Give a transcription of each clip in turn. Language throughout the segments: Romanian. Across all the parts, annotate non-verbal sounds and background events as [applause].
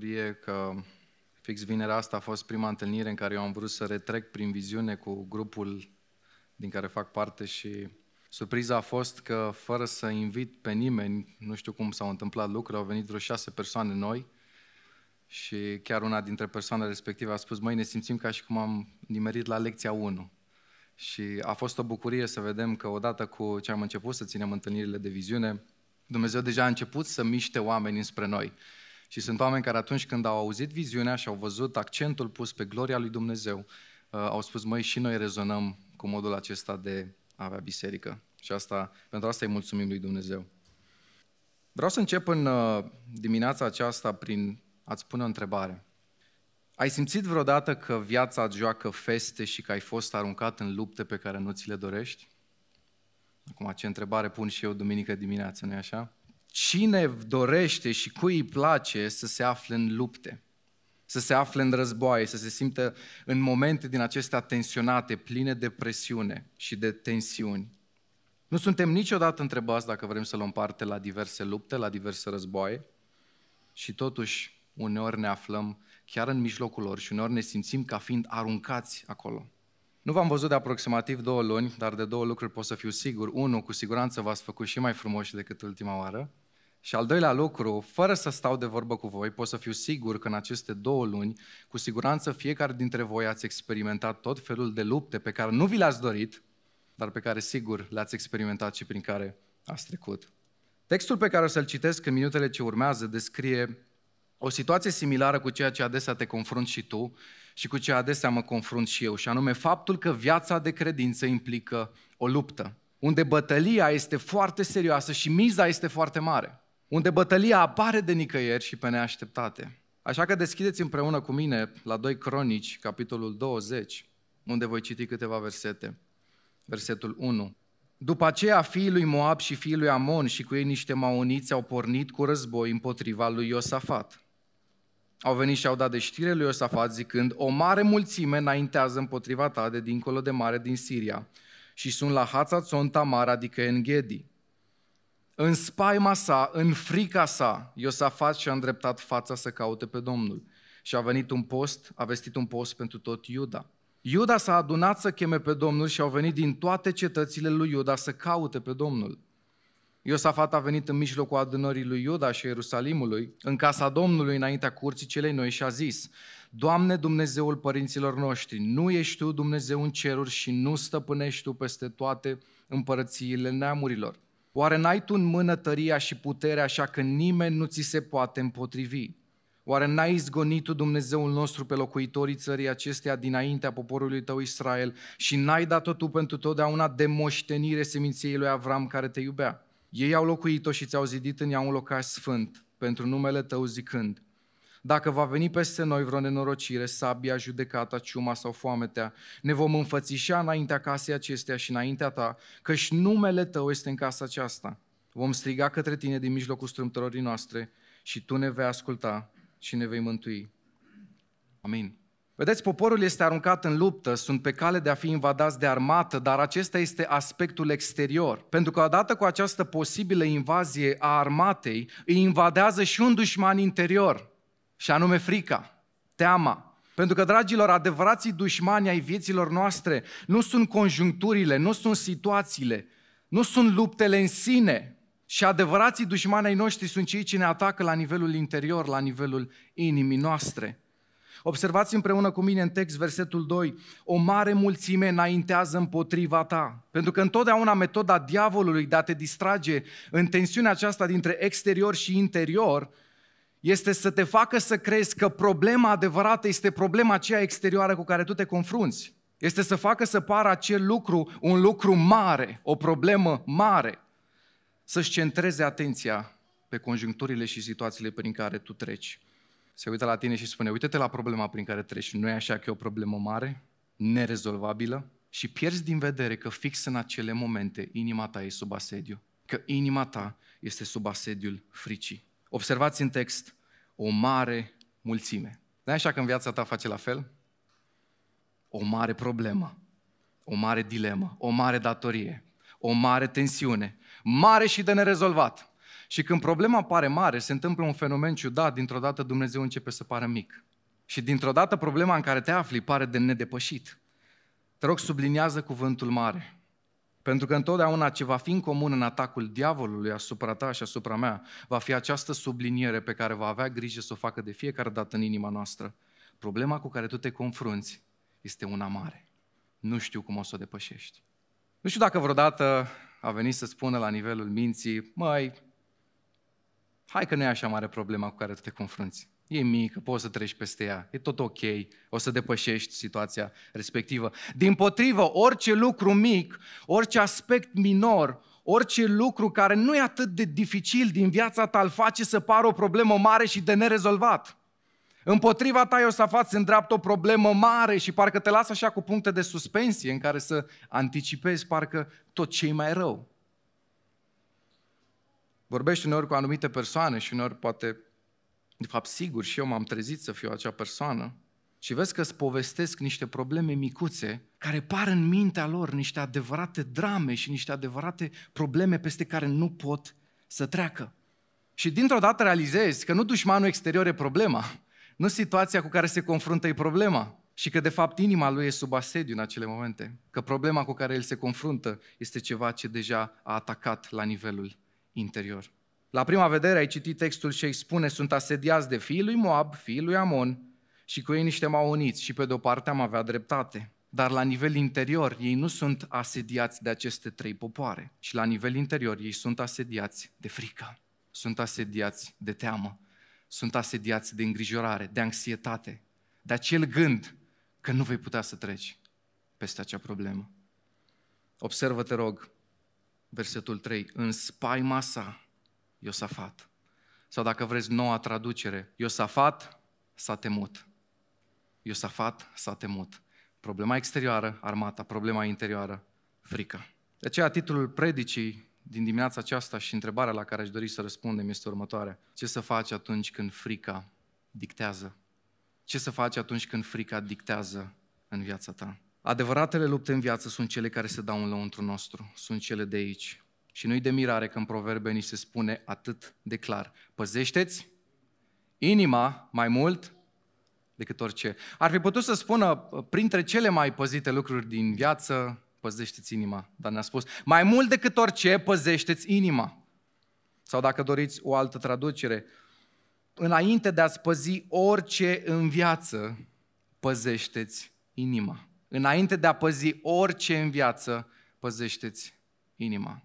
fost o bucurie că fix vinerea asta a fost prima întâlnire în care eu am vrut să retrec prin viziune cu grupul din care fac parte și surpriza a fost că fără să invit pe nimeni, nu știu cum s-au întâmplat lucrurile, au venit vreo șase persoane noi și chiar una dintre persoanele respective a spus, măi, ne simțim ca și cum am nimerit la lecția 1. Și a fost o bucurie să vedem că odată cu ce am început să ținem întâlnirile de viziune, Dumnezeu deja a început să miște oameni spre noi. Și sunt oameni care atunci când au auzit viziunea și au văzut accentul pus pe gloria lui Dumnezeu, uh, au spus, măi, și noi rezonăm cu modul acesta de a avea biserică. Și asta, pentru asta îi mulțumim lui Dumnezeu. Vreau să încep în uh, dimineața aceasta prin a-ți pune o întrebare. Ai simțit vreodată că viața îți joacă feste și că ai fost aruncat în lupte pe care nu ți le dorești? Acum, ce întrebare pun și eu duminică dimineață, nu-i așa? Cine dorește și cui îi place să se afle în lupte? Să se afle în războaie, să se simtă în momente din acestea tensionate, pline de presiune și de tensiuni. Nu suntem niciodată întrebați dacă vrem să luăm parte la diverse lupte, la diverse războaie și totuși uneori ne aflăm chiar în mijlocul lor și uneori ne simțim ca fiind aruncați acolo. Nu v-am văzut de aproximativ două luni, dar de două lucruri pot să fiu sigur. Unu, cu siguranță v-ați făcut și mai frumoși decât ultima oară. Și al doilea lucru, fără să stau de vorbă cu voi, pot să fiu sigur că în aceste două luni, cu siguranță fiecare dintre voi ați experimentat tot felul de lupte pe care nu vi le-ați dorit, dar pe care sigur le-ați experimentat și prin care ați trecut. Textul pe care o să-l citesc în minutele ce urmează descrie o situație similară cu ceea ce adesea te confrunți și tu și cu ce adesea mă confrunt și eu, și anume faptul că viața de credință implică o luptă, unde bătălia este foarte serioasă și miza este foarte mare, unde bătălia apare de nicăieri și pe neașteptate. Așa că deschideți împreună cu mine la 2 Cronici, capitolul 20, unde voi citi câteva versete. Versetul 1. După aceea, fiii lui Moab și fiii lui Amon și cu ei niște maoniți au pornit cu război împotriva lui Iosafat au venit și au dat de știre lui Iosafat zicând, o mare mulțime înaintează împotriva ta de dincolo de mare din Siria și sunt la Hatzatzon Tamar, adică în Ghedi. În spaima sa, în frica sa, Iosafat și-a îndreptat fața să caute pe Domnul. Și a venit un post, a vestit un post pentru tot Iuda. Iuda s-a adunat să cheme pe Domnul și au venit din toate cetățile lui Iuda să caute pe Domnul. Iosafat a venit în mijlocul adunării lui Iuda și Ierusalimului, în casa Domnului, înaintea curții celei noi și a zis, Doamne Dumnezeul părinților noștri, nu ești Tu Dumnezeu în ceruri și nu stăpânești Tu peste toate împărățiile neamurilor. Oare n-ai Tu în mână tăria și puterea așa că nimeni nu ți se poate împotrivi? Oare n-ai izgonit Tu Dumnezeul nostru pe locuitorii țării acesteia dinaintea poporului Tău Israel și n-ai dat-o Tu pentru totdeauna de moștenire seminției lui Avram care Te iubea? Ei au locuit-o și ți-au zidit în ea un locaș sfânt pentru numele tău zicând, dacă va veni peste noi vreo nenorocire, sabia, judecata, ciuma sau foametea, ne vom înfățișa înaintea casei acesteia și înaintea ta, căci numele tău este în casa aceasta. Vom striga către tine din mijlocul strâmtărorii noastre și tu ne vei asculta și ne vei mântui. Amin. Vedeți, poporul este aruncat în luptă, sunt pe cale de a fi invadați de armată, dar acesta este aspectul exterior. Pentru că odată cu această posibilă invazie a armatei, îi invadează și un dușman interior, și anume frica, teama. Pentru că, dragilor, adevărații dușmani ai vieților noastre nu sunt conjuncturile, nu sunt situațiile, nu sunt luptele în sine, și adevărații dușmani ai noștri sunt cei ce ne atacă la nivelul interior, la nivelul inimii noastre. Observați împreună cu mine în text versetul 2. O mare mulțime înaintează împotriva ta. Pentru că întotdeauna metoda diavolului de a te distrage în tensiunea aceasta dintre exterior și interior este să te facă să crezi că problema adevărată este problema aceea exterioară cu care tu te confrunți. Este să facă să pară acel lucru un lucru mare, o problemă mare. Să-și centreze atenția pe conjuncturile și situațiile prin care tu treci se uită la tine și spune, uite-te la problema prin care treci, nu e așa că e o problemă mare, nerezolvabilă? Și pierzi din vedere că fix în acele momente inima ta e sub asediu, că inima ta este sub asediul fricii. Observați în text o mare mulțime. Nu așa că în viața ta face la fel? O mare problemă, o mare dilemă, o mare datorie, o mare tensiune, mare și de nerezolvat. Și când problema pare mare, se întâmplă un fenomen ciudat, dintr-o dată Dumnezeu începe să pară mic. Și dintr-o dată problema în care te afli pare de nedepășit. Te rog, subliniază cuvântul mare. Pentru că întotdeauna ce va fi în comun în atacul diavolului asupra ta și asupra mea, va fi această subliniere pe care va avea grijă să o facă de fiecare dată în inima noastră. Problema cu care tu te confrunți este una mare. Nu știu cum o să o depășești. Nu știu dacă vreodată a venit să spună la nivelul minții, măi, hai că nu e așa mare problema cu care tu te confrunți. E mică, poți să treci peste ea, e tot ok, o să depășești situația respectivă. Din potrivă, orice lucru mic, orice aspect minor, orice lucru care nu e atât de dificil din viața ta îl face să pară o problemă mare și de nerezolvat. Împotriva ta, Iosafat, se îndreaptă o problemă mare și parcă te lasă așa cu puncte de suspensie în care să anticipezi parcă tot ce mai rău. Vorbești uneori cu anumite persoane și uneori poate, de fapt sigur, și eu m-am trezit să fiu acea persoană și vezi că îți povestesc niște probleme micuțe care par în mintea lor niște adevărate drame și niște adevărate probleme peste care nu pot să treacă. Și dintr-o dată realizezi că nu dușmanul exterior e problema, nu situația cu care se confruntă e problema și că de fapt inima lui e sub asediu în acele momente, că problema cu care el se confruntă este ceva ce deja a atacat la nivelul interior. La prima vedere ai citit textul și îi spune, sunt asediați de fiul lui Moab, fiul lui Amon și cu ei niște maoniți și pe de o parte am avea dreptate. Dar la nivel interior ei nu sunt asediați de aceste trei popoare și la nivel interior ei sunt asediați de frică, sunt asediați de teamă, sunt asediați de îngrijorare, de anxietate, de acel gând că nu vei putea să treci peste acea problemă. Observă, te rog, versetul 3, în spaima sa, Iosafat. Sau dacă vreți noua traducere, Iosafat s-a temut. Iosafat s-a temut. Problema exterioară, armata, problema interioară, frica. De aceea titlul predicii din dimineața aceasta și întrebarea la care aș dori să răspundem este următoarea. Ce să faci atunci când frica dictează? Ce să faci atunci când frica dictează în viața ta? Adevăratele lupte în viață sunt cele care se dau în lăuntru nostru, sunt cele de aici. Și nu-i de mirare că în proverbe ni se spune atât de clar. Păzește-ți inima mai mult decât orice. Ar fi putut să spună, printre cele mai păzite lucruri din viață, păzește-ți inima. Dar ne-a spus, mai mult decât orice, păzește-ți inima. Sau dacă doriți o altă traducere, înainte de a-ți păzi orice în viață, păzește-ți inima. Înainte de a păzi orice în viață, păzește-ți inima.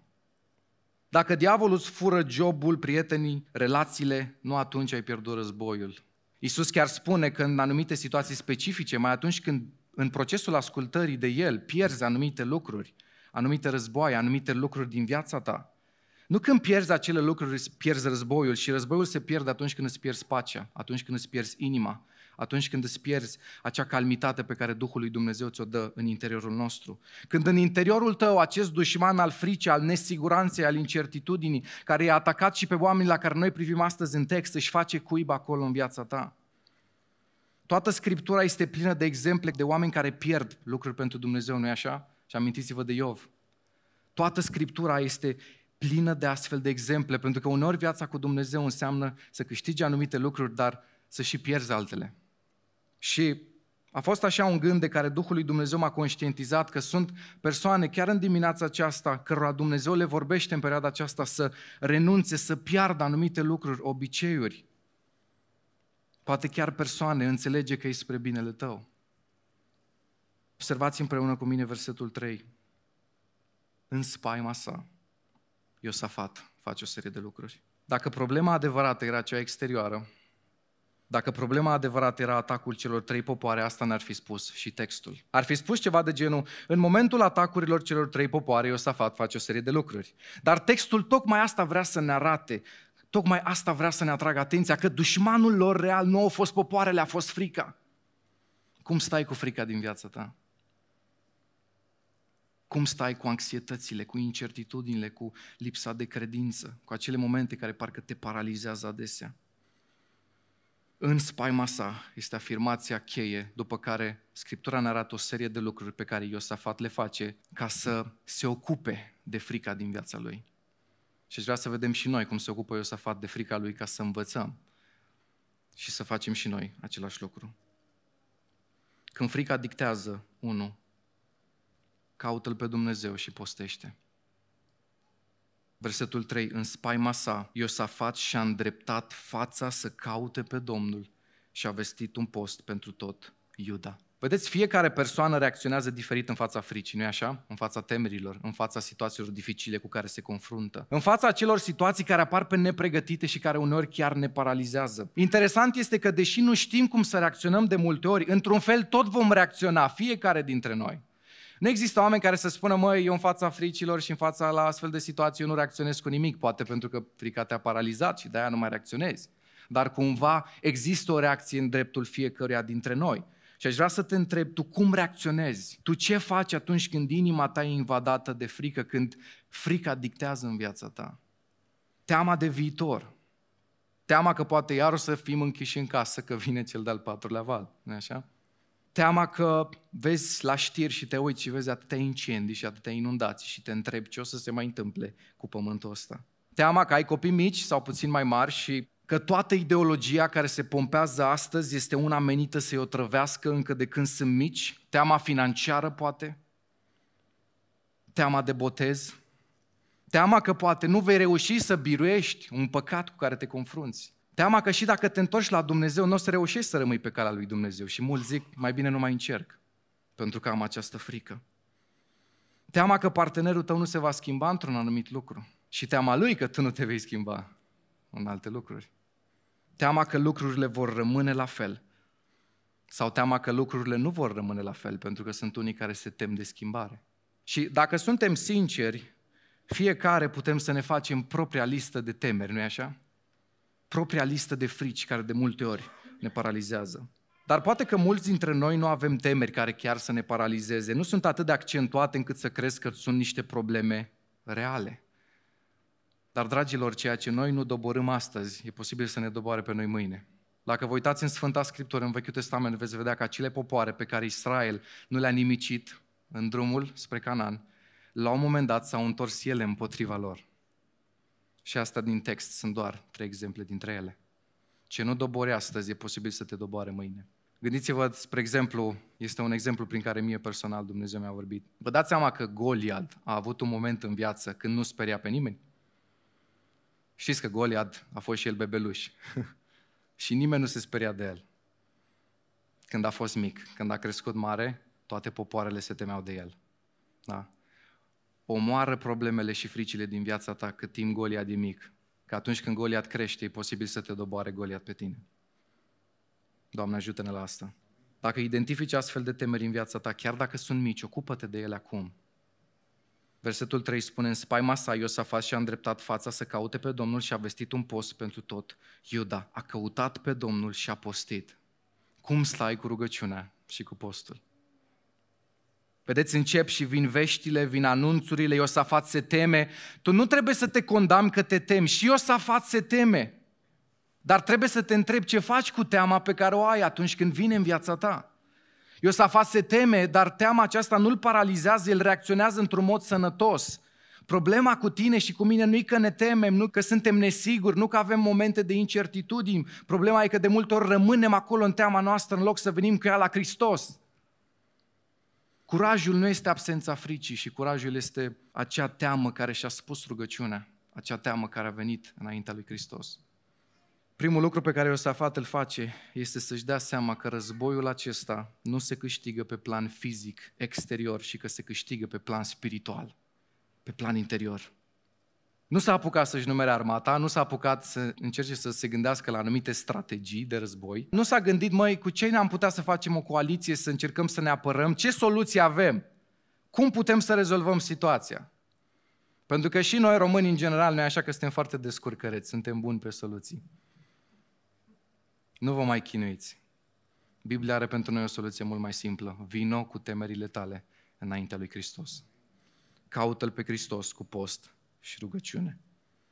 Dacă diavolul îți fură jobul, prietenii, relațiile, nu atunci ai pierdut războiul. Iisus chiar spune că în anumite situații specifice, mai atunci când în procesul ascultării de El pierzi anumite lucruri, anumite războaie, anumite lucruri din viața ta. Nu când pierzi acele lucruri, pierzi războiul și războiul se pierde atunci când îți pierzi pacea, atunci când îți pierzi inima, atunci când îți pierzi acea calmitate pe care Duhul lui Dumnezeu ți-o dă în interiorul nostru. Când în interiorul tău acest dușman al fricii, al nesiguranței, al incertitudinii, care i-a atacat și pe oamenii la care noi privim astăzi în text, își face cuib acolo în viața ta. Toată Scriptura este plină de exemple de oameni care pierd lucruri pentru Dumnezeu, nu-i așa? Și amintiți-vă de Iov. Toată Scriptura este plină de astfel de exemple, pentru că uneori viața cu Dumnezeu înseamnă să câștigi anumite lucruri, dar să și pierzi altele. Și a fost așa un gând de care Duhul lui Dumnezeu m-a conștientizat că sunt persoane chiar în dimineața aceasta cărora Dumnezeu le vorbește în perioada aceasta să renunțe, să piardă anumite lucruri, obiceiuri, poate chiar persoane, înțelege că e spre binele tău. Observați împreună cu mine versetul 3. În spaima sa, Iosafat face o serie de lucruri. Dacă problema adevărată era cea exterioară, dacă problema adevărată era atacul celor trei popoare, asta n-ar fi spus și textul. Ar fi spus ceva de genul, în momentul atacurilor celor trei popoare, Iosafat face o serie de lucruri. Dar textul tocmai asta vrea să ne arate. Tocmai asta vrea să ne atragă atenția, că dușmanul lor real nu au fost popoarele, a fost frica. Cum stai cu frica din viața ta? Cum stai cu anxietățile, cu incertitudinile, cu lipsa de credință, cu acele momente care parcă te paralizează adesea? În spaima sa este afirmația cheie, după care Scriptura ne arată o serie de lucruri pe care Iosafat le face ca să se ocupe de frica din viața lui. Și aș vrea să vedem și noi cum se ocupă Iosafat de frica lui ca să învățăm și să facem și noi același lucru. Când frica dictează, unu, caută-L pe Dumnezeu și postește. Versetul 3, în spaima sa, Iosafat și-a îndreptat fața să caute pe Domnul și a vestit un post pentru tot Iuda. Vedeți, fiecare persoană reacționează diferit în fața fricii, nu-i așa? În fața temerilor, în fața situațiilor dificile cu care se confruntă. În fața acelor situații care apar pe nepregătite și care uneori chiar ne paralizează. Interesant este că, deși nu știm cum să reacționăm de multe ori, într-un fel tot vom reacționa, fiecare dintre noi. Nu există oameni care să spună, măi, eu în fața fricilor și în fața la astfel de situații eu nu reacționez cu nimic, poate pentru că frica te-a paralizat și de-aia nu mai reacționezi. Dar cumva există o reacție în dreptul fiecăruia dintre noi. Și aș vrea să te întreb, tu cum reacționezi? Tu ce faci atunci când inima ta e invadată de frică, când frica dictează în viața ta? Teama de viitor. Teama că poate iar o să fim închiși în casă, că vine cel de-al patrulea val. nu așa? Teama că vezi la știri și te uiți și vezi atâtea incendii și atâtea inundații și te întrebi ce o să se mai întâmple cu pământul ăsta. Teama că ai copii mici sau puțin mai mari și că toată ideologia care se pompează astăzi este una menită să-i otrăvească încă de când sunt mici, teama financiară poate, teama de botez, teama că poate nu vei reuși să biruiești un păcat cu care te confrunți, teama că și dacă te întorci la Dumnezeu, nu o să reușești să rămâi pe calea lui Dumnezeu și mulți zic, mai bine nu mai încerc, pentru că am această frică. Teama că partenerul tău nu se va schimba într-un anumit lucru și teama lui că tu nu te vei schimba în alte lucruri. Teama că lucrurile vor rămâne la fel. Sau teama că lucrurile nu vor rămâne la fel, pentru că sunt unii care se tem de schimbare. Și dacă suntem sinceri, fiecare putem să ne facem propria listă de temeri, nu-i așa? Propria listă de frici care de multe ori ne paralizează. Dar poate că mulți dintre noi nu avem temeri care chiar să ne paralizeze. Nu sunt atât de accentuate încât să crezi că sunt niște probleme reale. Dar, dragilor, ceea ce noi nu doborâm astăzi, e posibil să ne doboare pe noi mâine. Dacă vă uitați în Sfânta Scriptură, în Vechiul Testament, veți vedea că acele popoare pe care Israel nu le-a nimicit în drumul spre Canaan, la un moment dat s-au întors ele împotriva lor. Și asta din text sunt doar trei exemple dintre ele. Ce nu dobori astăzi, e posibil să te doboare mâine. Gândiți-vă, spre exemplu, este un exemplu prin care mie personal Dumnezeu mi-a vorbit. Vă dați seama că Goliad a avut un moment în viață când nu speria pe nimeni? Știți că Goliad a fost și el bebeluș. [laughs] și nimeni nu se speria de el. Când a fost mic, când a crescut mare, toate popoarele se temeau de el. Da? Omoară problemele și fricile din viața ta cât timp Goliad e mic. Că atunci când Goliad crește, e posibil să te doboare Goliad pe tine. Doamne, ajută-ne la asta. Dacă identifici astfel de temeri în viața ta, chiar dacă sunt mici, ocupă-te de ele acum. Versetul 3 spune, în spaima sa Iosafat și-a îndreptat fața să caute pe Domnul și a vestit un post pentru tot. Iuda a căutat pe Domnul și a postit. Cum stai cu rugăciunea și cu postul? Vedeți, încep și vin veștile, vin anunțurile, Iosafat se teme. Tu nu trebuie să te condamni că te temi, și Iosafat se teme. Dar trebuie să te întrebi ce faci cu teama pe care o ai atunci când vine în viața ta. Iosafat se teme, dar teama aceasta nu-l paralizează, el reacționează într-un mod sănătos. Problema cu tine și cu mine nu e că ne temem, nu că suntem nesiguri, nu că avem momente de incertitudini. Problema e că de multe ori rămânem acolo în teama noastră în loc să venim cu ea la Hristos. Curajul nu este absența fricii și curajul este acea teamă care și-a spus rugăciunea, acea teamă care a venit înaintea lui Hristos. Primul lucru pe care Iosafat îl face este să-și dea seama că războiul acesta nu se câștigă pe plan fizic, exterior, și că se câștigă pe plan spiritual, pe plan interior. Nu s-a apucat să-și numere armata, nu s-a apucat să încerce să se gândească la anumite strategii de război. Nu s-a gândit, măi, cu ce ne-am putea să facem o coaliție, să încercăm să ne apărăm, ce soluții avem, cum putem să rezolvăm situația. Pentru că și noi români, în general, noi așa că suntem foarte descurcăreți, suntem buni pe soluții. Nu vă mai chinuiți. Biblia are pentru noi o soluție mult mai simplă. Vino cu temerile tale înaintea lui Hristos. Caută-L pe Hristos cu post și rugăciune.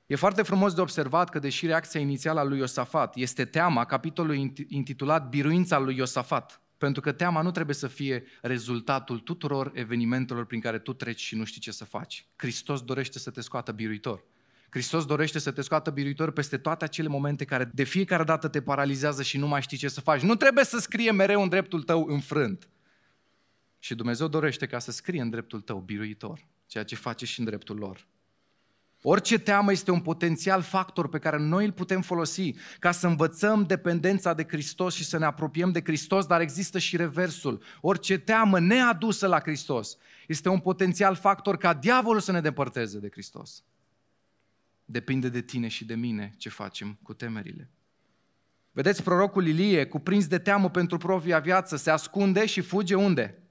E foarte frumos de observat că, deși reacția inițială a lui Iosafat este teama, capitolul intitulat Biruința lui Iosafat, pentru că teama nu trebuie să fie rezultatul tuturor evenimentelor prin care tu treci și nu știi ce să faci. Hristos dorește să te scoată biruitor. Hristos dorește să te scoată biruitor peste toate acele momente care de fiecare dată te paralizează și nu mai știi ce să faci. Nu trebuie să scrie mereu în dreptul tău înfrânt. Și Dumnezeu dorește ca să scrie în dreptul tău biruitor, ceea ce face și în dreptul lor. Orice teamă este un potențial factor pe care noi îl putem folosi ca să învățăm dependența de Hristos și să ne apropiem de Hristos, dar există și reversul. Orice teamă neadusă la Hristos este un potențial factor ca diavolul să ne depărteze de Hristos. Depinde de tine și de mine ce facem cu temerile. Vedeți, prorocul Ilie, cuprins de teamă pentru propria viață, se ascunde și fuge unde?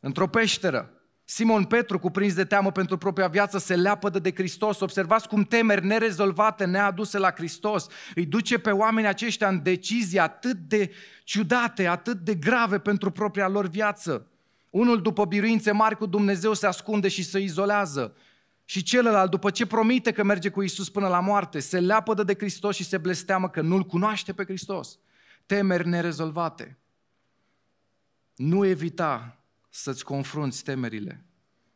Într-o peșteră. Simon Petru, cuprins de teamă pentru propria viață, se leapădă de Hristos. Observați cum temeri nerezolvate, neaduse la Hristos, îi duce pe oamenii aceștia în decizii atât de ciudate, atât de grave pentru propria lor viață. Unul după biruințe mari cu Dumnezeu se ascunde și se izolează. Și celălalt, după ce promite că merge cu Isus până la moarte, se leapădă de Hristos și se blesteamă că nu-L cunoaște pe Hristos. Temeri nerezolvate. Nu evita să-ți confrunți temerile,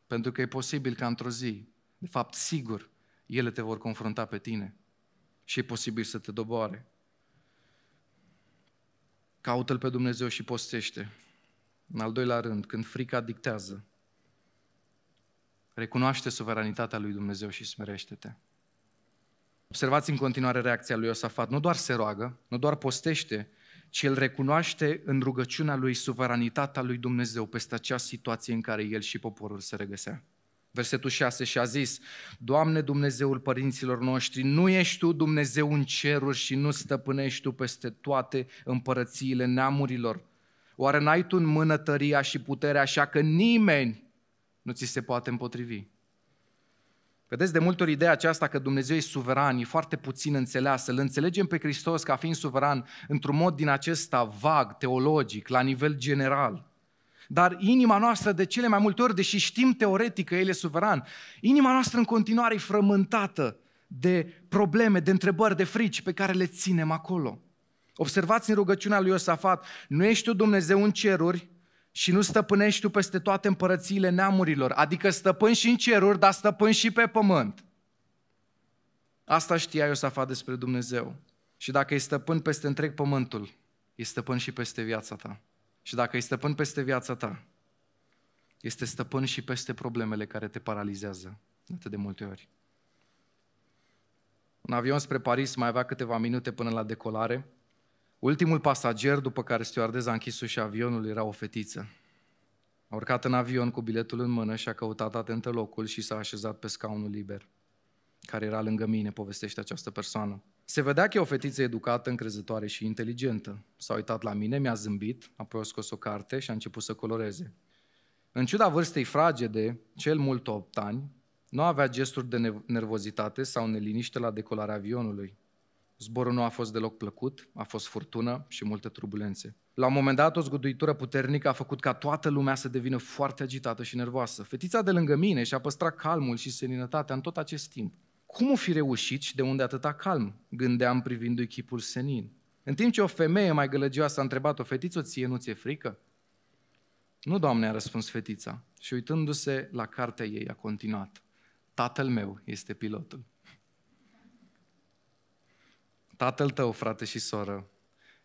pentru că e posibil ca într-o zi, de fapt sigur, ele te vor confrunta pe tine și e posibil să te doboare. Caută-L pe Dumnezeu și postește. În al doilea rând, când frica dictează, recunoaște suveranitatea lui Dumnezeu și smerește-te. Observați în continuare reacția lui Iosafat. Nu doar se roagă, nu doar postește, ci el recunoaște în rugăciunea lui suveranitatea lui Dumnezeu peste acea situație în care el și poporul se regăsea. Versetul 6 și a zis, Doamne Dumnezeul părinților noștri, nu ești Tu Dumnezeu în ceruri și nu stăpânești Tu peste toate împărățiile neamurilor. Oare n-ai Tu în mână tăria și puterea așa că nimeni nu ți se poate împotrivi? Vedeți, de multe ori ideea aceasta că Dumnezeu e suveran e foarte puțin înțeleasă. Îl înțelegem pe Hristos ca fiind suveran într-un mod din acesta vag, teologic, la nivel general. Dar inima noastră de cele mai multe ori, deși știm teoretic că El e suveran, inima noastră în continuare e frământată de probleme, de întrebări, de frici pe care le ținem acolo. Observați în rugăciunea lui Iosafat, nu ești tu Dumnezeu în ceruri, și nu stăpânești tu peste toate împărățiile neamurilor, adică stăpân și în ceruri, dar stăpân și pe pământ. Asta știa Iosafat despre Dumnezeu. Și dacă e stăpân peste întreg pământul, e stăpân și peste viața ta. Și dacă e stăpân peste viața ta, este stăpân și peste problemele care te paralizează atât de multe ori. Un avion spre Paris mai avea câteva minute până la decolare Ultimul pasager după care stewardeza a închis ușa avionului era o fetiță. A urcat în avion cu biletul în mână și a căutat atentă locul și s-a așezat pe scaunul liber, care era lângă mine, povestește această persoană. Se vedea că e o fetiță educată, încrezătoare și inteligentă. S-a uitat la mine, mi-a zâmbit, apoi a scos o carte și a început să coloreze. În ciuda vârstei fragede, cel mult 8 ani, nu avea gesturi de nervozitate sau neliniște la decolarea avionului. Zborul nu a fost deloc plăcut, a fost furtună și multe turbulențe. La un moment dat, o zguduitură puternică a făcut ca toată lumea să devină foarte agitată și nervoasă. Fetița de lângă mine și-a păstrat calmul și seninătatea în tot acest timp. Cum o fi reușit și de unde atâta calm? Gândeam privind echipul senin. În timp ce o femeie mai gălăgioasă a întrebat o fetiță, ție nu ți-e frică? Nu, doamne, a răspuns fetița și uitându-se la cartea ei a continuat. Tatăl meu este pilotul. Tatăl tău, frate și soră,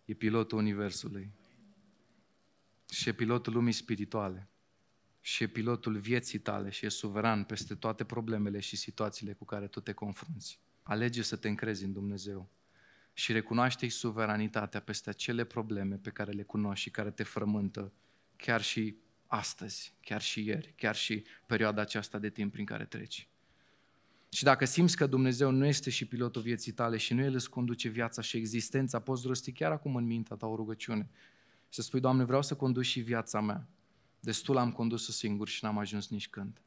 e pilotul Universului. Și e pilotul lumii spirituale. Și e pilotul vieții tale și e suveran peste toate problemele și situațiile cu care tu te confrunți. Alege să te încrezi în Dumnezeu și recunoaște-i suveranitatea peste acele probleme pe care le cunoști și care te frământă chiar și astăzi, chiar și ieri, chiar și perioada aceasta de timp prin care treci. Și dacă simți că Dumnezeu nu este și pilotul vieții tale și nu El îți conduce viața și existența, poți rosti chiar acum în mintea ta o rugăciune. Și să spui, Doamne, vreau să conduc și viața mea. Destul am condus-o singur și n-am ajuns nici când.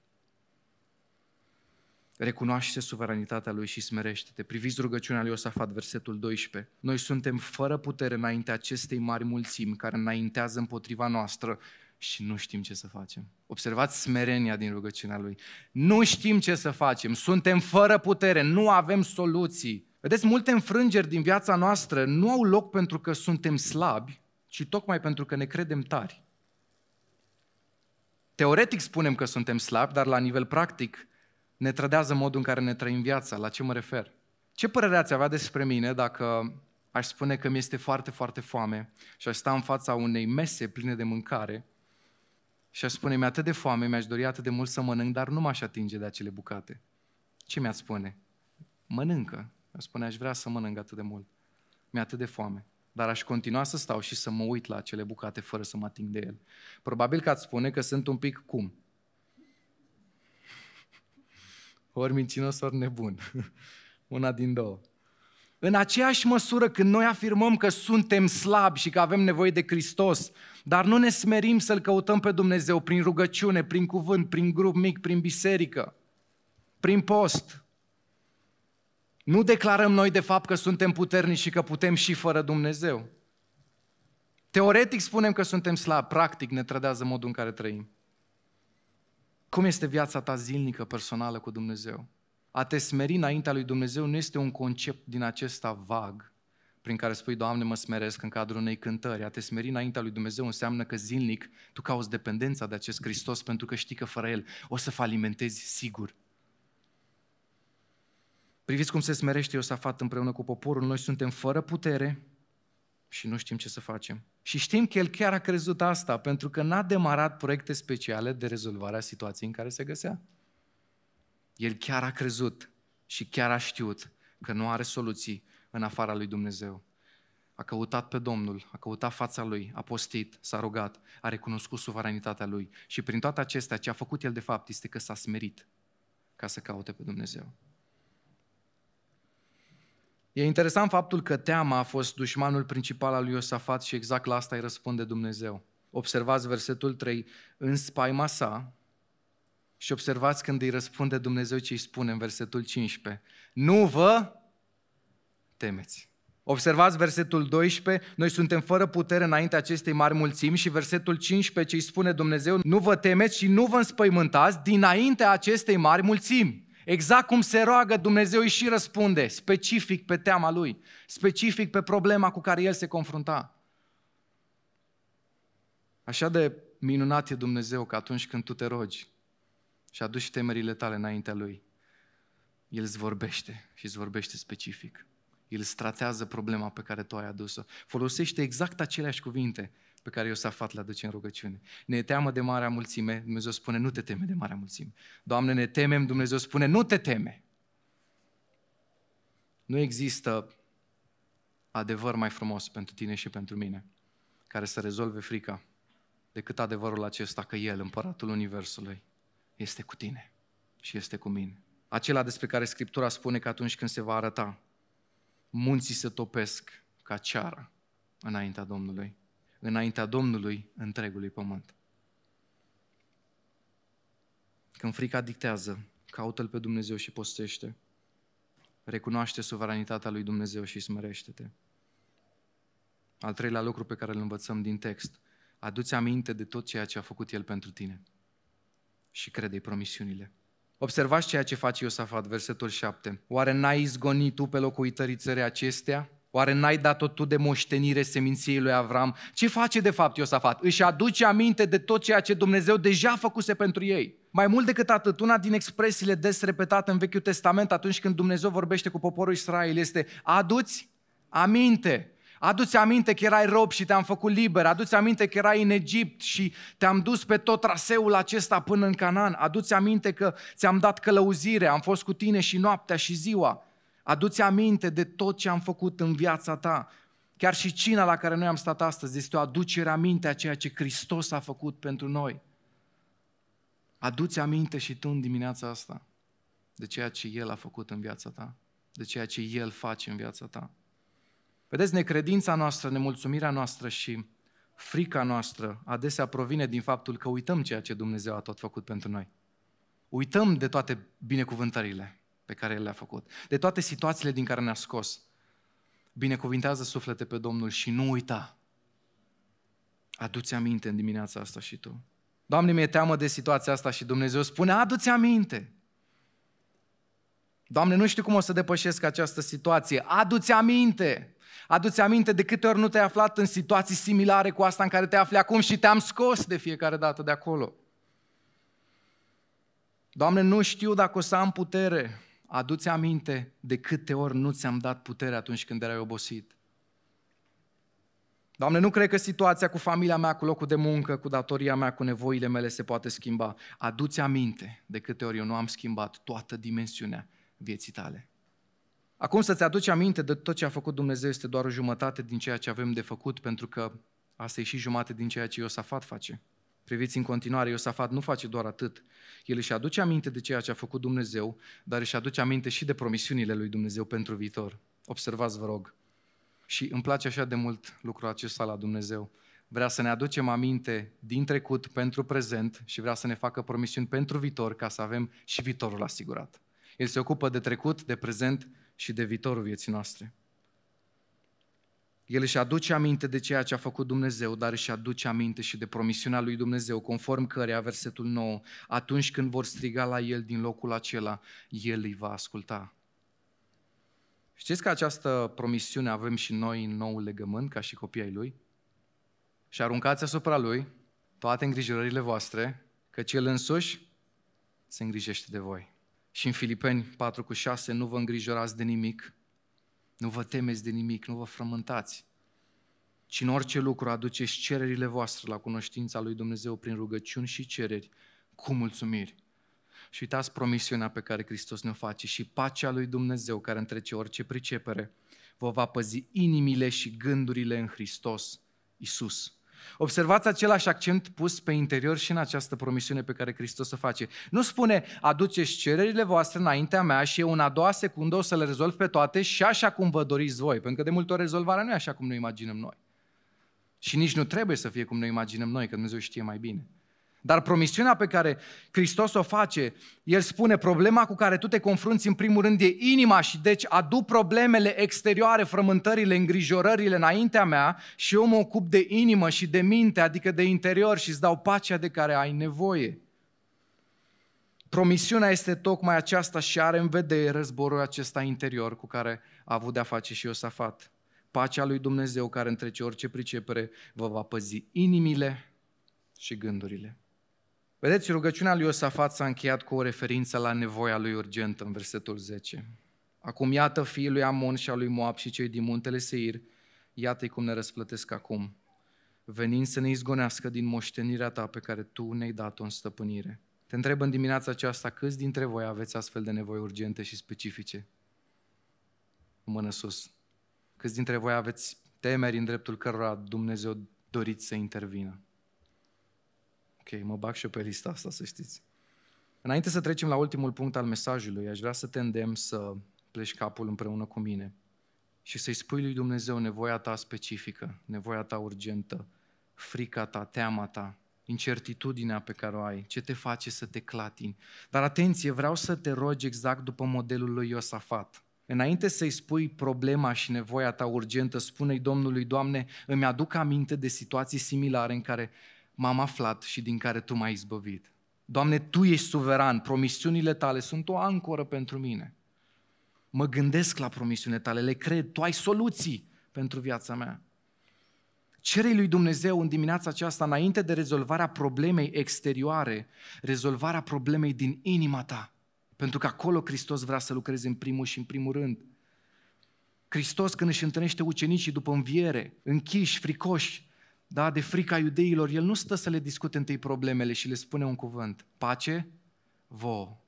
Recunoaște suveranitatea Lui și smerește-te. Priviți rugăciunea lui Iosafat, versetul 12. Noi suntem fără putere înainte acestei mari mulțimi care înaintează împotriva noastră și nu știm ce să facem. Observați smerenia din rugăciunea lui. Nu știm ce să facem, suntem fără putere, nu avem soluții. Vedeți, multe înfrângeri din viața noastră nu au loc pentru că suntem slabi, ci tocmai pentru că ne credem tari. Teoretic spunem că suntem slabi, dar la nivel practic ne trădează modul în care ne trăim viața. La ce mă refer? Ce părere ați avea despre mine dacă aș spune că mi este foarte, foarte foame și aș sta în fața unei mese pline de mâncare și aș spune, mi atât de foame, mi-aș dori atât de mult să mănânc, dar nu m-aș atinge de acele bucate. Ce mi-ați spune? Mănâncă. Aș spune, aș vrea să mănânc atât de mult. Mi-e atât de foame. Dar aș continua să stau și să mă uit la acele bucate fără să mă ating de el. Probabil că ați spune că sunt un pic cum? [laughs] Ori mincinos, ori nebun. [laughs] Una din două. În aceeași măsură când noi afirmăm că suntem slabi și că avem nevoie de Hristos, dar nu ne smerim să-L căutăm pe Dumnezeu prin rugăciune, prin cuvânt, prin grup mic, prin biserică, prin post. Nu declarăm noi de fapt că suntem puternici și că putem și fără Dumnezeu. Teoretic spunem că suntem slabi, practic ne trădează modul în care trăim. Cum este viața ta zilnică, personală cu Dumnezeu? A te smeri înaintea lui Dumnezeu nu este un concept din acesta vag, prin care spui, Doamne, mă smeresc în cadrul unei cântări. A te smeri înaintea lui Dumnezeu înseamnă că zilnic tu cauți dependența de acest Hristos pentru că știi că fără El o să falimentezi sigur. Priviți cum se smerește Iosafat împreună cu poporul. Noi suntem fără putere și nu știm ce să facem. Și știm că el chiar a crezut asta, pentru că n-a demarat proiecte speciale de rezolvare a situației în care se găsea. El chiar a crezut și chiar a știut că nu are soluții în afara lui Dumnezeu. A căutat pe Domnul, a căutat fața lui, a postit, s-a rugat, a recunoscut suveranitatea lui și prin toate acestea ce a făcut el de fapt este că s-a smerit ca să caute pe Dumnezeu. E interesant faptul că teama a fost dușmanul principal al lui Iosafat și exact la asta îi răspunde Dumnezeu. Observați versetul 3, în spaima sa, și observați când îi răspunde Dumnezeu ce îi spune în versetul 15. Nu vă temeți. Observați versetul 12, noi suntem fără putere înainte acestei mari mulțimi și versetul 15 ce îi spune Dumnezeu, nu vă temeți și nu vă înspăimântați dinaintea acestei mari mulțimi. Exact cum se roagă, Dumnezeu îi și răspunde, specific pe teama lui, specific pe problema cu care el se confrunta. Așa de minunat e Dumnezeu că atunci când tu te rogi și aduci temerile tale înaintea lui, el îți vorbește și îți vorbește specific. El îți tratează problema pe care tu ai adus-o. Folosește exact aceleași cuvinte pe care Iosafat le aduce în rugăciune. Ne teamă de marea mulțime, Dumnezeu spune, nu te teme de marea mulțime. Doamne, ne temem, Dumnezeu spune, nu te teme. Nu există adevăr mai frumos pentru tine și pentru mine, care să rezolve frica, decât adevărul acesta că El, împăratul Universului, este cu tine și este cu mine. Acela despre care Scriptura spune că atunci când se va arăta, munții se topesc ca ceara înaintea Domnului înaintea Domnului întregului pământ. Când frica dictează, caută-L pe Dumnezeu și postește. Recunoaște suveranitatea lui Dumnezeu și smerește-te. Al treilea lucru pe care îl învățăm din text, aduți aminte de tot ceea ce a făcut El pentru tine și crede-i promisiunile. Observați ceea ce face Iosafat, versetul 7. Oare n-ai izgonit tu pe locuitorii țării acestea? Oare n-ai dat-o tu de moștenire seminției lui Avram? Ce face de fapt Iosafat? Își aduce aminte de tot ceea ce Dumnezeu deja făcuse pentru ei. Mai mult decât atât, una din expresiile des repetate în Vechiul Testament atunci când Dumnezeu vorbește cu poporul Israel este aduți aminte. Aduți aminte că erai rob și te-am făcut liber. Aduți aminte că erai în Egipt și te-am dus pe tot traseul acesta până în Canaan. Aduți aminte că ți-am dat călăuzire, am fost cu tine și noaptea și ziua. Aduți aminte de tot ce am făcut în viața ta. Chiar și cina la care noi am stat astăzi este o aducere aminte a ceea ce Hristos a făcut pentru noi. Aduți aminte și tu în dimineața asta de ceea ce El a făcut în viața ta, de ceea ce El face în viața ta. Vedeți, necredința noastră, nemulțumirea noastră și frica noastră adesea provine din faptul că uităm ceea ce Dumnezeu a tot făcut pentru noi. Uităm de toate binecuvântările pe care El le-a făcut, de toate situațiile din care ne-a scos. Binecuvintează suflete pe Domnul și nu uita. Adu-ți aminte în dimineața asta și tu. Doamne, mi-e teamă de situația asta și Dumnezeu spune, adu-ți aminte. Doamne, nu știu cum o să depășesc această situație. Adu-ți aminte. Adu-ți aminte de câte ori nu te-ai aflat în situații similare cu asta în care te afli acum și te-am scos de fiecare dată de acolo. Doamne, nu știu dacă o să am putere. Adu-ți aminte de câte ori nu ți-am dat putere atunci când erai obosit. Doamne, nu cred că situația cu familia mea, cu locul de muncă, cu datoria mea, cu nevoile mele se poate schimba. Adu-ți aminte de câte ori eu nu am schimbat toată dimensiunea vieții tale. Acum să-ți aduci aminte de tot ce a făcut Dumnezeu este doar o jumătate din ceea ce avem de făcut, pentru că asta e și jumătate din ceea ce Iosafat face. Priviți în continuare, Iosafat nu face doar atât. El își aduce aminte de ceea ce a făcut Dumnezeu, dar își aduce aminte și de promisiunile lui Dumnezeu pentru viitor. Observați, vă rog. Și îmi place așa de mult lucrul acesta la Dumnezeu. Vrea să ne aducem aminte din trecut pentru prezent și vrea să ne facă promisiuni pentru viitor ca să avem și viitorul asigurat. El se ocupă de trecut, de prezent și de viitorul vieții noastre. El își aduce aminte de ceea ce a făcut Dumnezeu, dar își aduce aminte și de promisiunea lui Dumnezeu, conform căreia, versetul 9, atunci când vor striga la El din locul acela, El îi va asculta. Știți că această promisiune avem și noi în nou legământ, ca și copii ai Lui? Și aruncați asupra Lui toate îngrijorările voastre, căci El însuși se îngrijește de voi. Și în Filipeni 4 cu 6, nu vă îngrijorați de nimic, nu vă temeți de nimic, nu vă frământați, ci în orice lucru aduceți cererile voastre la cunoștința lui Dumnezeu prin rugăciuni și cereri cu mulțumiri. Și uitați promisiunea pe care Hristos ne-o face și pacea lui Dumnezeu care întrece orice pricepere vă va păzi inimile și gândurile în Hristos Isus. Observați același accent pus pe interior și în această promisiune pe care Hristos o face. Nu spune, aduceți cererile voastre înaintea mea și eu în a doua secundă o să le rezolv pe toate și așa cum vă doriți voi. Pentru că de multe ori rezolvarea nu e așa cum ne imaginăm noi. Și nici nu trebuie să fie cum ne imaginăm noi, că Dumnezeu știe mai bine. Dar promisiunea pe care Hristos o face, El spune, problema cu care tu te confrunți în primul rând e inima și deci adu problemele exterioare, frământările, îngrijorările înaintea mea și eu mă ocup de inimă și de minte, adică de interior și îți dau pacea de care ai nevoie. Promisiunea este tocmai aceasta și are în vedere războiul acesta interior cu care a avut de-a face și Iosafat. Pacea lui Dumnezeu care întrece orice pricepere vă va păzi inimile și gândurile. Vedeți, rugăciunea lui Iosafat s-a încheiat cu o referință la nevoia lui urgentă în versetul 10. Acum iată fiii lui Amon și a lui Moab și cei din muntele Seir, iată-i cum ne răsplătesc acum, venind să ne izgonească din moștenirea ta pe care tu ne-ai dat-o în stăpânire. Te întreb în dimineața aceasta, câți dintre voi aveți astfel de nevoi urgente și specifice? Mână sus. Câți dintre voi aveți temeri în dreptul cărora Dumnezeu doriți să intervină? Ok, mă bag și eu pe lista asta, să știți. Înainte să trecem la ultimul punct al mesajului, aș vrea să te îndemn să pleci capul împreună cu mine și să-i spui lui Dumnezeu nevoia ta specifică, nevoia ta urgentă, frica ta, teama ta, incertitudinea pe care o ai, ce te face să te clatini. Dar atenție, vreau să te rogi exact după modelul lui Iosafat. Înainte să-i spui problema și nevoia ta urgentă, spune-i Domnului, Doamne, îmi aduc aminte de situații similare în care m-am aflat și din care Tu m-ai izbăvit. Doamne, Tu ești suveran, promisiunile Tale sunt o ancoră pentru mine. Mă gândesc la promisiunile Tale, le cred, Tu ai soluții pentru viața mea. Cere lui Dumnezeu în dimineața aceasta, înainte de rezolvarea problemei exterioare, rezolvarea problemei din inima ta. Pentru că acolo Hristos vrea să lucreze în primul și în primul rând. Hristos când își întâlnește ucenicii după înviere, închiși, fricoși, da, de frica iudeilor, el nu stă să le discute întâi problemele și le spune un cuvânt. Pace, vouă.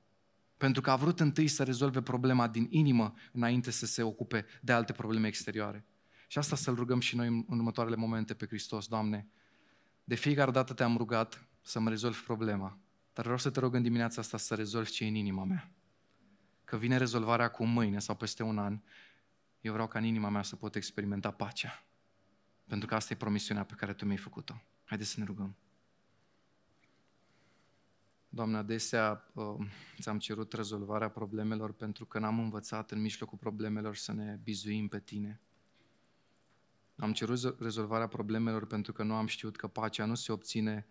Pentru că a vrut întâi să rezolve problema din inimă înainte să se ocupe de alte probleme exterioare. Și asta să-L rugăm și noi în următoarele momente pe Hristos, Doamne. De fiecare dată te-am rugat să-mi rezolvi problema, dar vreau să te rog în dimineața asta să rezolvi ce e în inima mea. Că vine rezolvarea cu mâine sau peste un an, eu vreau ca în inima mea să pot experimenta pacea pentru că asta e promisiunea pe care Tu mi-ai făcut-o. Haideți să ne rugăm. Doamne, adesea uh, ți-am cerut rezolvarea problemelor pentru că n-am învățat în mijlocul problemelor să ne bizuim pe Tine. Am cerut rezolvarea problemelor pentru că nu am știut că pacea nu se obține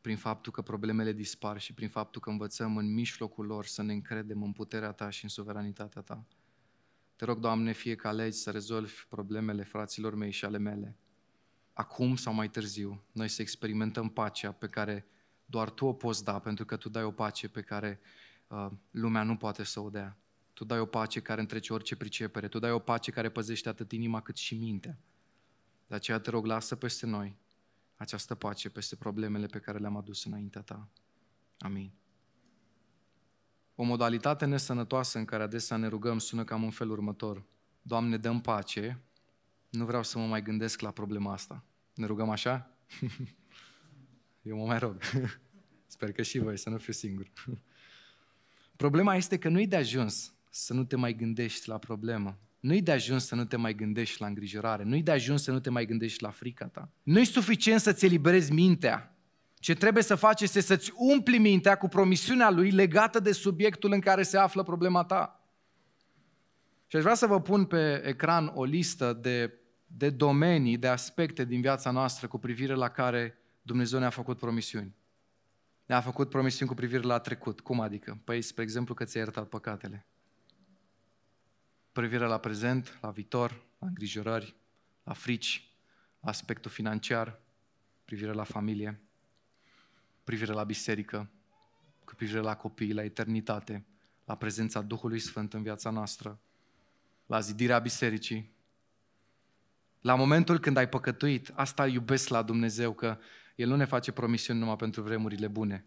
prin faptul că problemele dispar și prin faptul că învățăm în mijlocul lor să ne încredem în puterea Ta și în suveranitatea Ta. Te rog, Doamne, fie că alegi să rezolvi problemele fraților mei și ale mele acum sau mai târziu, noi să experimentăm pacea pe care doar Tu o poți da, pentru că Tu dai o pace pe care uh, lumea nu poate să o dea. Tu dai o pace care întrece orice pricepere, Tu dai o pace care păzește atât inima cât și mintea. De aceea te rog, lasă peste noi această pace, peste problemele pe care le-am adus înaintea Ta. Amin. O modalitate nesănătoasă în care adesea ne rugăm sună cam în felul următor. Doamne, dăm pace, nu vreau să mă mai gândesc la problema asta. Ne rugăm așa? [laughs] Eu mă mai rog. [laughs] Sper că și voi, să nu fiu singur. Problema este că nu-i de ajuns să nu te mai gândești la problemă. Nu-i de ajuns să nu te mai gândești la îngrijorare. Nu-i de ajuns să nu te mai gândești la frica ta. Nu-i suficient să-ți eliberezi mintea. Ce trebuie să faci este să-ți umpli mintea cu promisiunea lui legată de subiectul în care se află problema ta. Și aș vrea să vă pun pe ecran o listă de, de domenii, de aspecte din viața noastră cu privire la care Dumnezeu ne-a făcut promisiuni. Ne-a făcut promisiuni cu privire la trecut. Cum adică? Păi, spre exemplu, că ți-ai iertat păcatele. Privire la prezent, la viitor, la îngrijorări, la frici, la aspectul financiar, privire la familie, privire la biserică, cu privire la copii, la eternitate, la prezența Duhului Sfânt în viața noastră, la zidirea bisericii, la momentul când ai păcătuit, asta iubesc la Dumnezeu, că El nu ne face promisiuni numai pentru vremurile bune.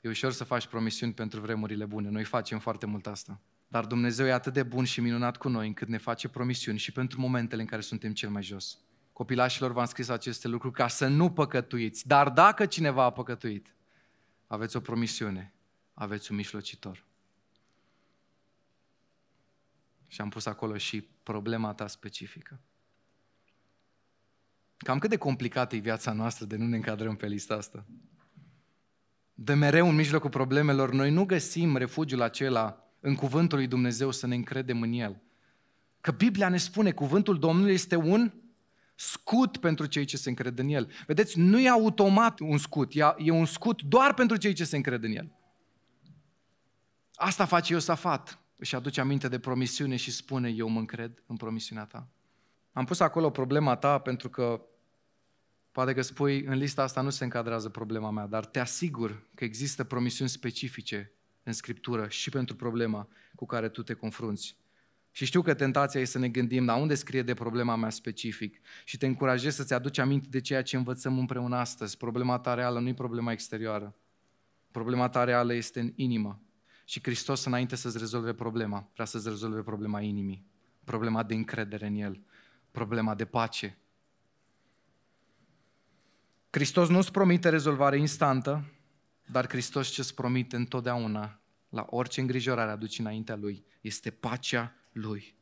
E ușor să faci promisiuni pentru vremurile bune. Noi facem foarte mult asta. Dar Dumnezeu e atât de bun și minunat cu noi încât ne face promisiuni și pentru momentele în care suntem cel mai jos. Copilașilor v-am scris aceste lucruri ca să nu păcătuiți. Dar dacă cineva a păcătuit, aveți o promisiune, aveți un mijlocitor. Și am pus acolo și problema ta specifică. Cam cât de complicată e viața noastră de nu ne încadrăm pe lista asta. De mereu în mijlocul problemelor, noi nu găsim refugiul acela în cuvântul lui Dumnezeu să ne încredem în el. Că Biblia ne spune, cuvântul Domnului este un scut pentru cei ce se încred în el. Vedeți, nu e automat un scut, e un scut doar pentru cei ce se încred în el. Asta face Iosafat. Își aduce aminte de promisiune și spune, eu mă încred în promisiunea ta. Am pus acolo problema ta pentru că poate că spui, în lista asta nu se încadrează problema mea, dar te asigur că există promisiuni specifice în Scriptură și pentru problema cu care tu te confrunți. Și știu că tentația e să ne gândim la unde scrie de problema mea specific și te încurajez să-ți aduci aminte de ceea ce învățăm împreună astăzi. Problema ta reală nu e problema exterioară. Problema ta reală este în inimă. Și Hristos, înainte să-ți rezolve problema, vrea să-ți rezolve problema inimii, problema de încredere în El, problema de pace. Hristos nu îți promite rezolvare instantă, dar Hristos ce îți promite întotdeauna, la orice îngrijorare aduci înaintea Lui, este pacea Lui.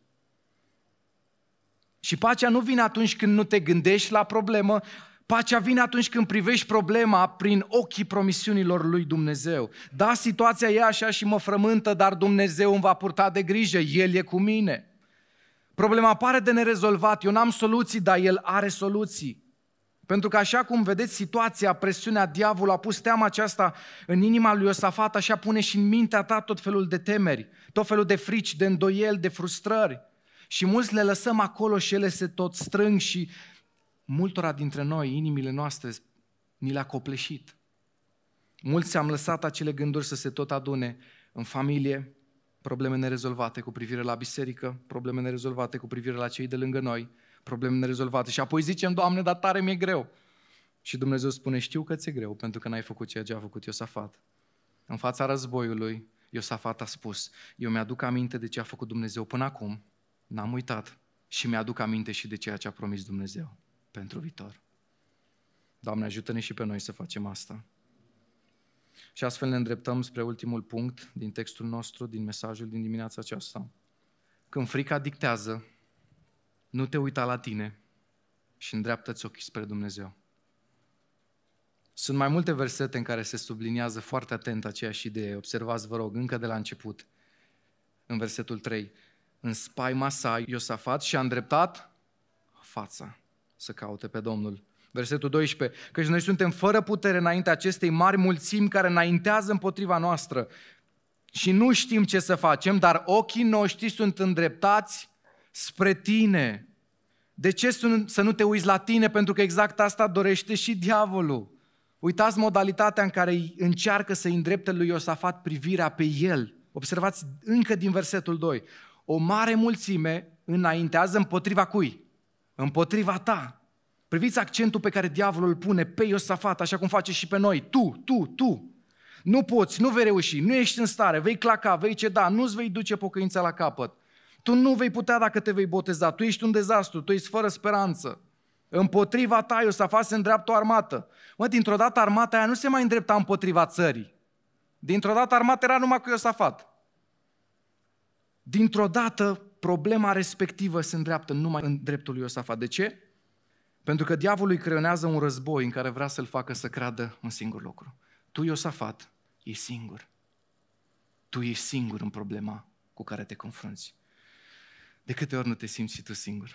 Și pacea nu vine atunci când nu te gândești la problemă, Pacea vine atunci când privești problema prin ochii promisiunilor lui Dumnezeu. Da, situația e așa și mă frământă, dar Dumnezeu îmi va purta de grijă, El e cu mine. Problema pare de nerezolvat, eu n-am soluții, dar El are soluții. Pentru că așa cum vedeți situația, presiunea, diavolul a pus teama aceasta în inima lui Iosafat, așa pune și în mintea ta tot felul de temeri, tot felul de frici, de îndoieli, de frustrări. Și mulți le lăsăm acolo și ele se tot strâng și multora dintre noi, inimile noastre, ni le-a copleșit. Mulți am lăsat acele gânduri să se tot adune în familie, probleme nerezolvate cu privire la biserică, probleme nerezolvate cu privire la cei de lângă noi, probleme nerezolvate. Și apoi zicem, Doamne, dar tare mi-e greu. Și Dumnezeu spune, știu că ți-e greu, pentru că n-ai făcut ceea ce a făcut Iosafat. În fața războiului, Iosafat a spus, eu mi-aduc aminte de ce a făcut Dumnezeu până acum, n-am uitat și mi-aduc aminte și de ceea ce a promis Dumnezeu pentru viitor. Doamne, ajută-ne și pe noi să facem asta. Și astfel ne îndreptăm spre ultimul punct din textul nostru, din mesajul din dimineața aceasta. Când frica dictează, nu te uita la tine și îndreaptă-ți ochii spre Dumnezeu. Sunt mai multe versete în care se subliniază foarte atent aceeași idee. Observați, vă rog, încă de la început, în versetul 3. În spaima sa, Iosafat și-a îndreptat fața să caute pe Domnul. Versetul 12. Căci noi suntem fără putere înainte acestei mari mulțimi care înaintează împotriva noastră și nu știm ce să facem, dar ochii noștri sunt îndreptați spre tine. De ce să nu te uiți la tine? Pentru că exact asta dorește și diavolul. Uitați modalitatea în care încearcă să îndrepte lui Iosafat privirea pe el – Observați încă din versetul 2. O mare mulțime înaintează împotriva cui? Împotriva ta. Priviți accentul pe care diavolul îl pune pe Iosafat, așa cum face și pe noi. Tu, tu, tu. Nu poți, nu vei reuși, nu ești în stare, vei claca, vei ceda, nu-ți vei duce pocăința la capăt. Tu nu vei putea dacă te vei boteza, tu ești un dezastru, tu ești fără speranță. Împotriva ta, Iosafat se îndreaptă o armată. Mă, dintr-o dată armata aia nu se mai îndrepta împotriva țării. Dintr-o dată armata era numai cu Iosafat. Dintr-o dată problema respectivă se îndreaptă numai în dreptul lui Iosafat. De ce? Pentru că diavolul îi creionează un război în care vrea să-l facă să creadă un singur lucru. Tu, Iosafat, e singur. Tu ești singur în problema cu care te confrunți. De câte ori nu te simți și tu singur?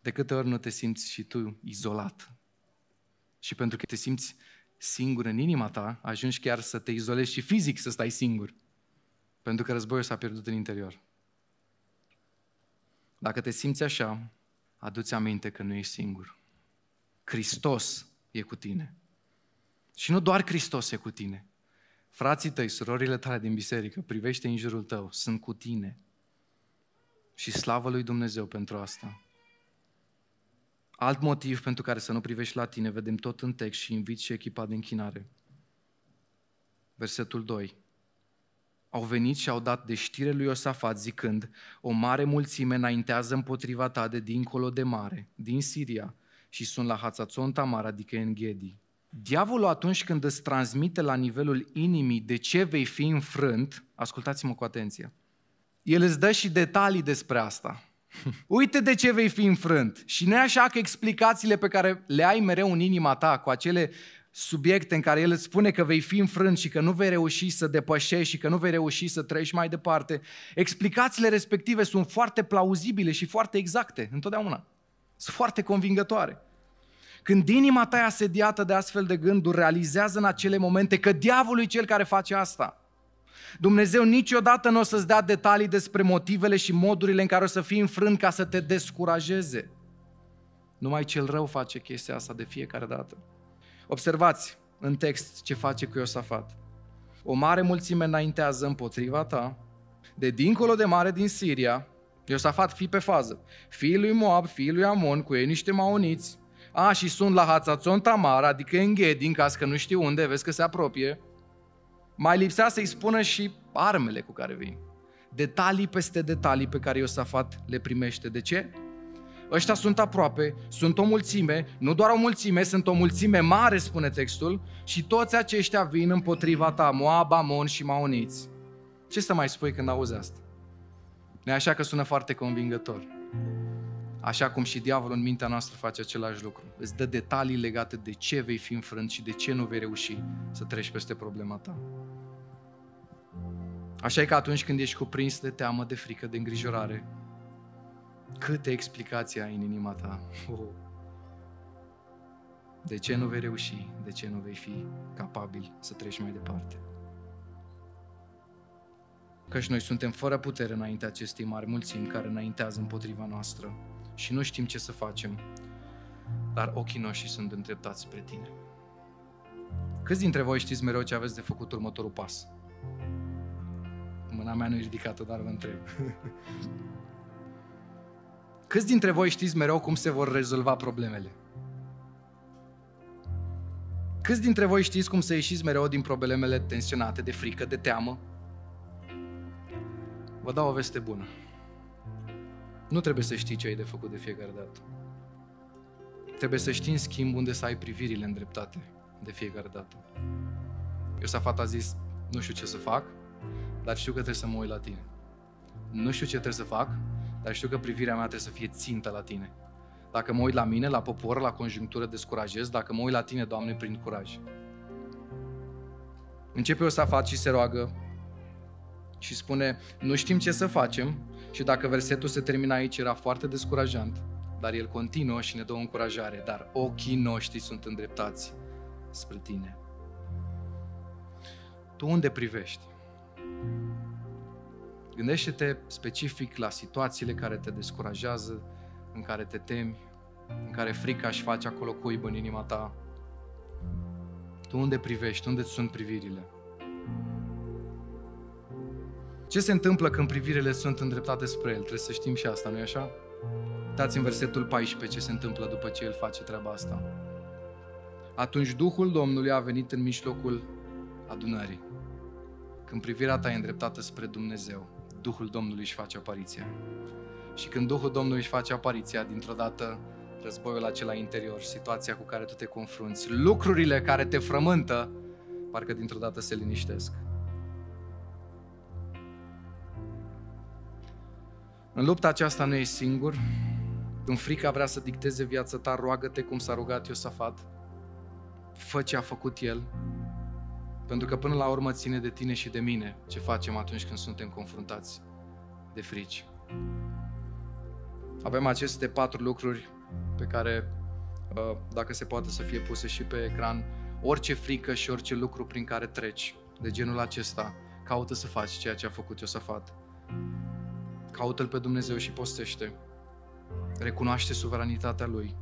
De câte ori nu te simți și tu izolat? Și pentru că te simți singur în inima ta, ajungi chiar să te izolezi și fizic să stai singur. Pentru că războiul s-a pierdut în interior. Dacă te simți așa, adu-ți aminte că nu ești singur. Hristos e cu tine. Și nu doar Hristos e cu tine. Frații tăi, surorile tale din biserică, privește în jurul tău, sunt cu tine. Și slavă lui Dumnezeu pentru asta. Alt motiv pentru care să nu privești la tine, vedem tot în text și invit și echipa de închinare. Versetul 2. Au venit și au dat de știre lui Iosafat zicând, o mare mulțime înaintează împotriva ta de dincolo de mare, din Siria, și sunt la Hatzațon Tamar, adică în Ghedi. Diavolul atunci când îți transmite la nivelul inimii de ce vei fi înfrânt, ascultați-mă cu atenție, el îți dă și detalii despre asta. Uite de ce vei fi înfrânt. Și nu e așa că explicațiile pe care le ai mereu în inima ta, cu acele subiecte în care el îți spune că vei fi înfrânt și că nu vei reuși să depășești și că nu vei reuși să treci mai departe, explicațiile respective sunt foarte plauzibile și foarte exacte, întotdeauna. Sunt foarte convingătoare. Când inima ta e asediată de astfel de gânduri, realizează în acele momente că diavolul e cel care face asta. Dumnezeu niciodată nu o să-ți dea detalii despre motivele și modurile în care o să fii înfrânt ca să te descurajeze. Numai cel rău face chestia asta de fiecare dată. Observați în text ce face cu Iosafat. O mare mulțime înaintează împotriva ta, de dincolo de mare din Siria, Iosafat, fii pe fază, fiii lui Moab, fiii lui Amon, cu ei niște maoniți, a, și sunt la Hatzațon Tamar, adică în Ghedi, în caz că nu știu unde, vezi că se apropie. Mai lipsea să-i spună și armele cu care vin. Detalii peste detalii pe care Iosafat le primește. De ce? Ăștia sunt aproape, sunt o mulțime, nu doar o mulțime, sunt o mulțime mare, spune textul, și toți aceștia vin împotriva ta, Moab, Amon și Maoniți. Ce să mai spui când auzi asta? nu așa că sună foarte convingător. Așa cum și diavolul în mintea noastră face același lucru. Îți dă detalii legate de ce vei fi înfrânt și de ce nu vei reuși să treci peste problema ta. Așa e că atunci când ești cuprins de teamă, de frică, de îngrijorare, câte explicații ai în inima ta. Oh. De ce nu vei reuși? De ce nu vei fi capabil să treci mai departe? Căci noi suntem fără putere înainte acestei mari mulțimi care înaintează împotriva noastră și nu știm ce să facem, dar ochii noștri sunt îndreptați spre tine. Câți dintre voi știți mereu ce aveți de făcut următorul pas? Mâna mea nu e ridicată, dar vă întreb. [laughs] Câți dintre voi știți mereu cum se vor rezolva problemele? Câți dintre voi știți cum să ieșiți mereu din problemele tensionate, de frică, de teamă? Vă dau o veste bună. Nu trebuie să știi ce ai de făcut de fiecare dată. Trebuie să știi, în schimb, unde să ai privirile îndreptate de fiecare dată. Iosafat a zis, nu știu ce să fac, dar știu că trebuie să mă uit la tine. Nu știu ce trebuie să fac, dar știu că privirea mea trebuie să fie țintă la tine. Dacă mă uit la mine, la popor, la conjunctură, descurajez. Dacă mă uit la tine, Doamne, prin curaj. Începe o să faci și se roagă și spune, nu știm ce să facem și dacă versetul se termină aici era foarte descurajant, dar el continuă și ne dă o încurajare, dar ochii noștri sunt îndreptați spre tine. Tu unde privești? Gândește-te specific la situațiile care te descurajează, în care te temi, în care frica își face acolo cuibă în inima ta. Tu unde privești? Unde sunt privirile? Ce se întâmplă când privirile sunt îndreptate spre El? Trebuie să știm și asta, nu-i așa? Dați în versetul 14 ce se întâmplă după ce El face treaba asta. Atunci Duhul Domnului a venit în mijlocul adunării. Când privirea ta e îndreptată spre Dumnezeu, Duhul Domnului își face apariția. Și când Duhul Domnului își face apariția, dintr-o dată războiul acela interior, situația cu care tu te confrunți, lucrurile care te frământă, parcă dintr-o dată se liniștesc. În lupta aceasta nu ești singur. În frica vrea să dicteze viața ta, roagă-te cum s-a rugat Iosafat. Fă ce a făcut el. Pentru că până la urmă ține de tine și de mine ce facem atunci când suntem confruntați de frici. Avem aceste patru lucruri pe care, uh, dacă se poate să fie puse și pe ecran, orice frică și orice lucru prin care treci de genul acesta, caută să faci ceea ce a făcut Iosafat. Caută-L pe Dumnezeu și postește. Recunoaște suveranitatea Lui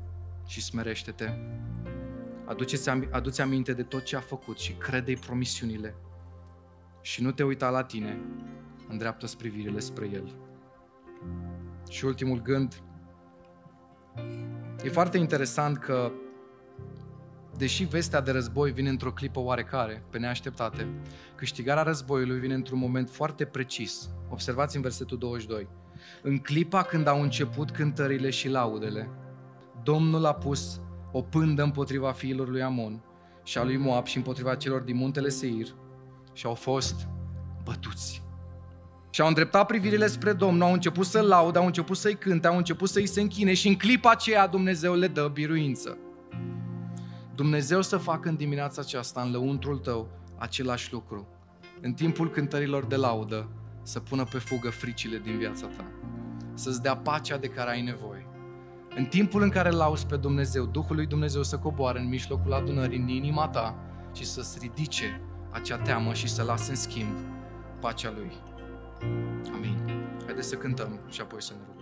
și smerește-te. Aduceți, adu-ți aminte de tot ce a făcut și crede-i promisiunile. Și nu te uita la tine, îndreaptă privirile spre El. Și ultimul gând, e foarte interesant că deși vestea de război vine într-o clipă oarecare, pe neașteptate, câștigarea războiului vine într-un moment foarte precis. Observați în versetul 22. În clipa când au început cântările și laudele, Domnul a pus o pândă împotriva fiilor lui Amon și a lui Moab și împotriva celor din muntele Seir și au fost bătuți. Și au îndreptat privirile spre Domnul, au început să laude, au început să-i cânte, au început să-i se închine și în clipa aceea Dumnezeu le dă biruință. Dumnezeu să facă în dimineața aceasta, în lăuntrul tău, același lucru. În timpul cântărilor de laudă, să pună pe fugă fricile din viața ta. Să-ți dea pacea de care ai nevoie. În timpul în care lauzi pe Dumnezeu, Duhul lui Dumnezeu să coboare în mijlocul adunării, în inima ta și să-ți ridice acea teamă și să lase în schimb pacea Lui. Amin. Haideți să cântăm și apoi să ne rugăm.